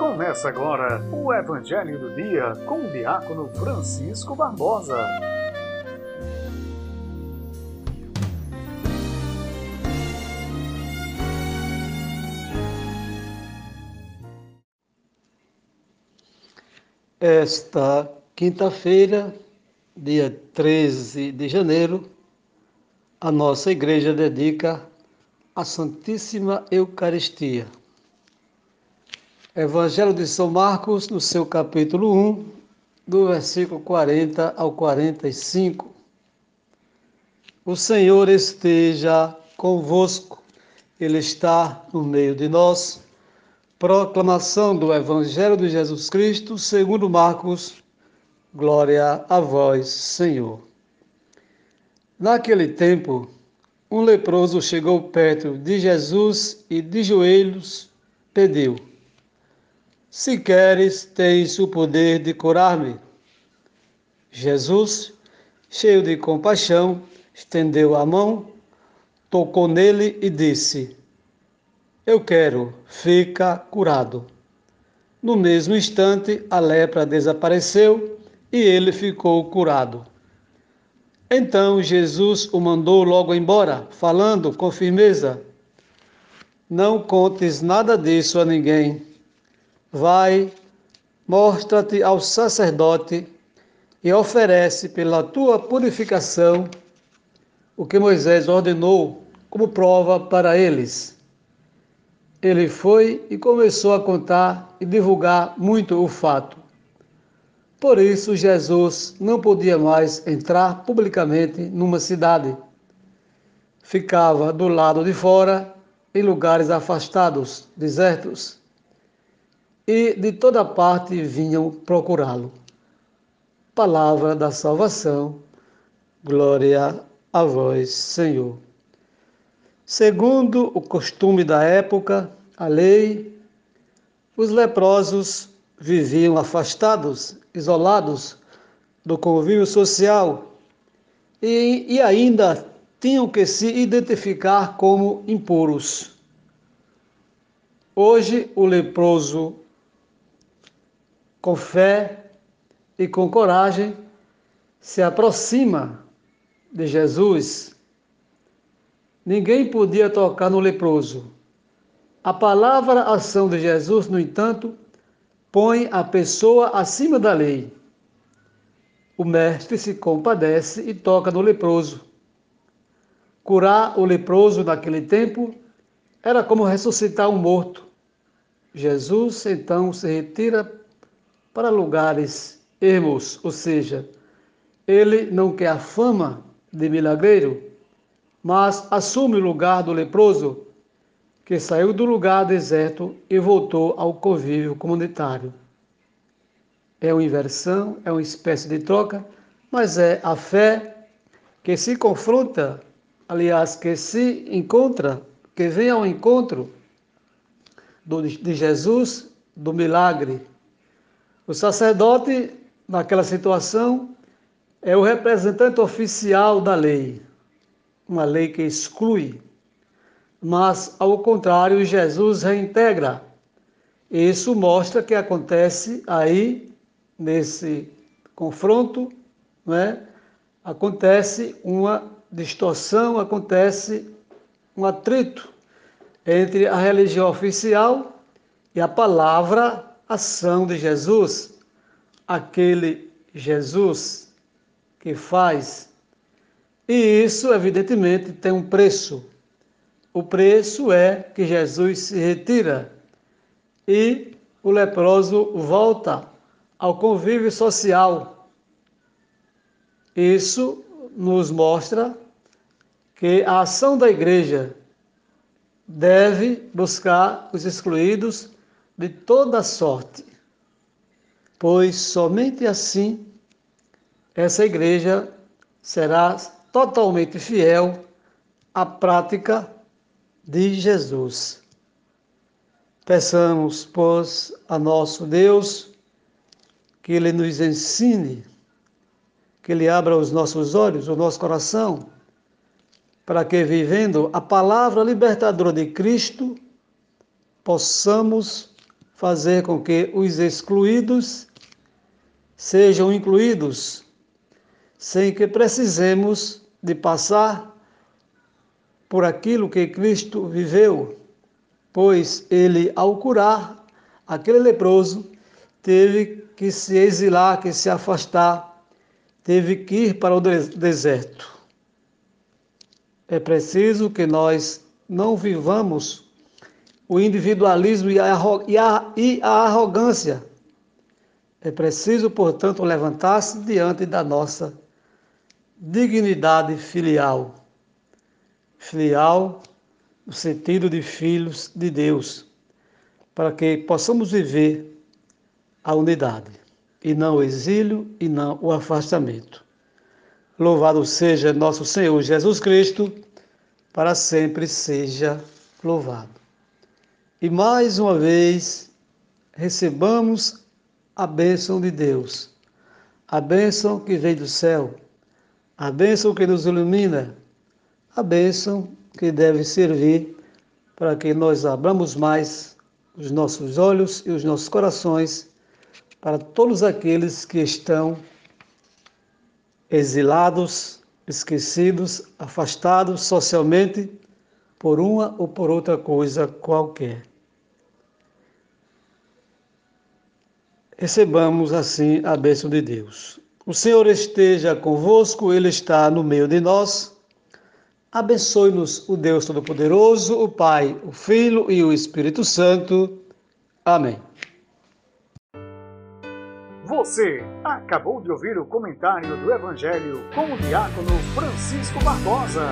Começa agora o Evangelho do Dia com o diácono Francisco Barbosa. Esta quinta-feira, dia 13 de janeiro, a nossa igreja dedica a Santíssima Eucaristia. Evangelho de São Marcos, no seu capítulo 1, do versículo 40 ao 45. O Senhor esteja convosco, Ele está no meio de nós. Proclamação do Evangelho de Jesus Cristo, segundo Marcos. Glória a vós, Senhor. Naquele tempo, um leproso chegou perto de Jesus e de joelhos pediu: Se queres, tens o poder de curar-me. Jesus, cheio de compaixão, estendeu a mão, tocou nele e disse: Eu quero, fica curado. No mesmo instante, a lepra desapareceu e ele ficou curado. Então Jesus o mandou logo embora, falando com firmeza: Não contes nada disso a ninguém. Vai, mostra-te ao sacerdote e oferece pela tua purificação o que Moisés ordenou como prova para eles. Ele foi e começou a contar e divulgar muito o fato. Por isso, Jesus não podia mais entrar publicamente numa cidade. Ficava do lado de fora, em lugares afastados, desertos. E de toda parte vinham procurá-lo. Palavra da salvação, glória a vós, Senhor. Segundo o costume da época, a lei, os leprosos viviam afastados, isolados do convívio social e, e ainda tinham que se identificar como impuros. Hoje, o leproso, com fé e com coragem, se aproxima de Jesus. Ninguém podia tocar no leproso. A palavra ação de Jesus, no entanto, põe a pessoa acima da lei. O mestre se compadece e toca no leproso. Curar o leproso naquele tempo era como ressuscitar um morto. Jesus então se retira para lugares ermos, ou seja, ele não quer a fama de milagreiro, mas assume o lugar do leproso que saiu do lugar deserto e voltou ao convívio comunitário. É uma inversão, é uma espécie de troca, mas é a fé que se confronta, aliás, que se encontra, que vem ao encontro do, de Jesus, do milagre. O sacerdote, naquela situação, é o representante oficial da lei, uma lei que exclui mas ao contrário, Jesus reintegra. Isso mostra que acontece aí, nesse confronto, né? acontece uma distorção, acontece um atrito entre a religião oficial e a palavra ação de Jesus, aquele Jesus que faz. E isso, evidentemente, tem um preço. O preço é que Jesus se retira e o leproso volta ao convívio social. Isso nos mostra que a ação da igreja deve buscar os excluídos de toda sorte, pois somente assim essa igreja será totalmente fiel à prática de Jesus. Peçamos, pois, a nosso Deus que Ele nos ensine, que Ele abra os nossos olhos, o nosso coração, para que, vivendo a palavra libertadora de Cristo, possamos fazer com que os excluídos sejam incluídos, sem que precisemos de passar por aquilo que Cristo viveu, pois ele, ao curar aquele leproso, teve que se exilar, que se afastar, teve que ir para o deserto. É preciso que nós não vivamos o individualismo e a, arrogância. É preciso, portanto, levantar-se diante da nossa dignidade filial. Filial no sentido de filhos de Deus, para que possamos viver a unidade, e não o exílio e não o afastamento. Louvado seja nosso Senhor Jesus Cristo, para sempre seja louvado. E mais uma vez, recebamos a bênção de Deus, a bênção que vem do céu, a bênção que nos ilumina, a bênção que deve servir para que nós abramos mais os nossos olhos e os nossos corações para todos aqueles que estão exilados, esquecidos, afastados socialmente por uma ou por outra coisa qualquer. Recebamos assim a bênção de Deus. O Senhor esteja convosco, Ele está no meio de nós. Abençoe-nos o Deus Todo-Poderoso, o Pai, o Filho e o Espírito Santo. Amém. Você acabou de ouvir o comentário do Evangelho com o diácono Francisco Barbosa.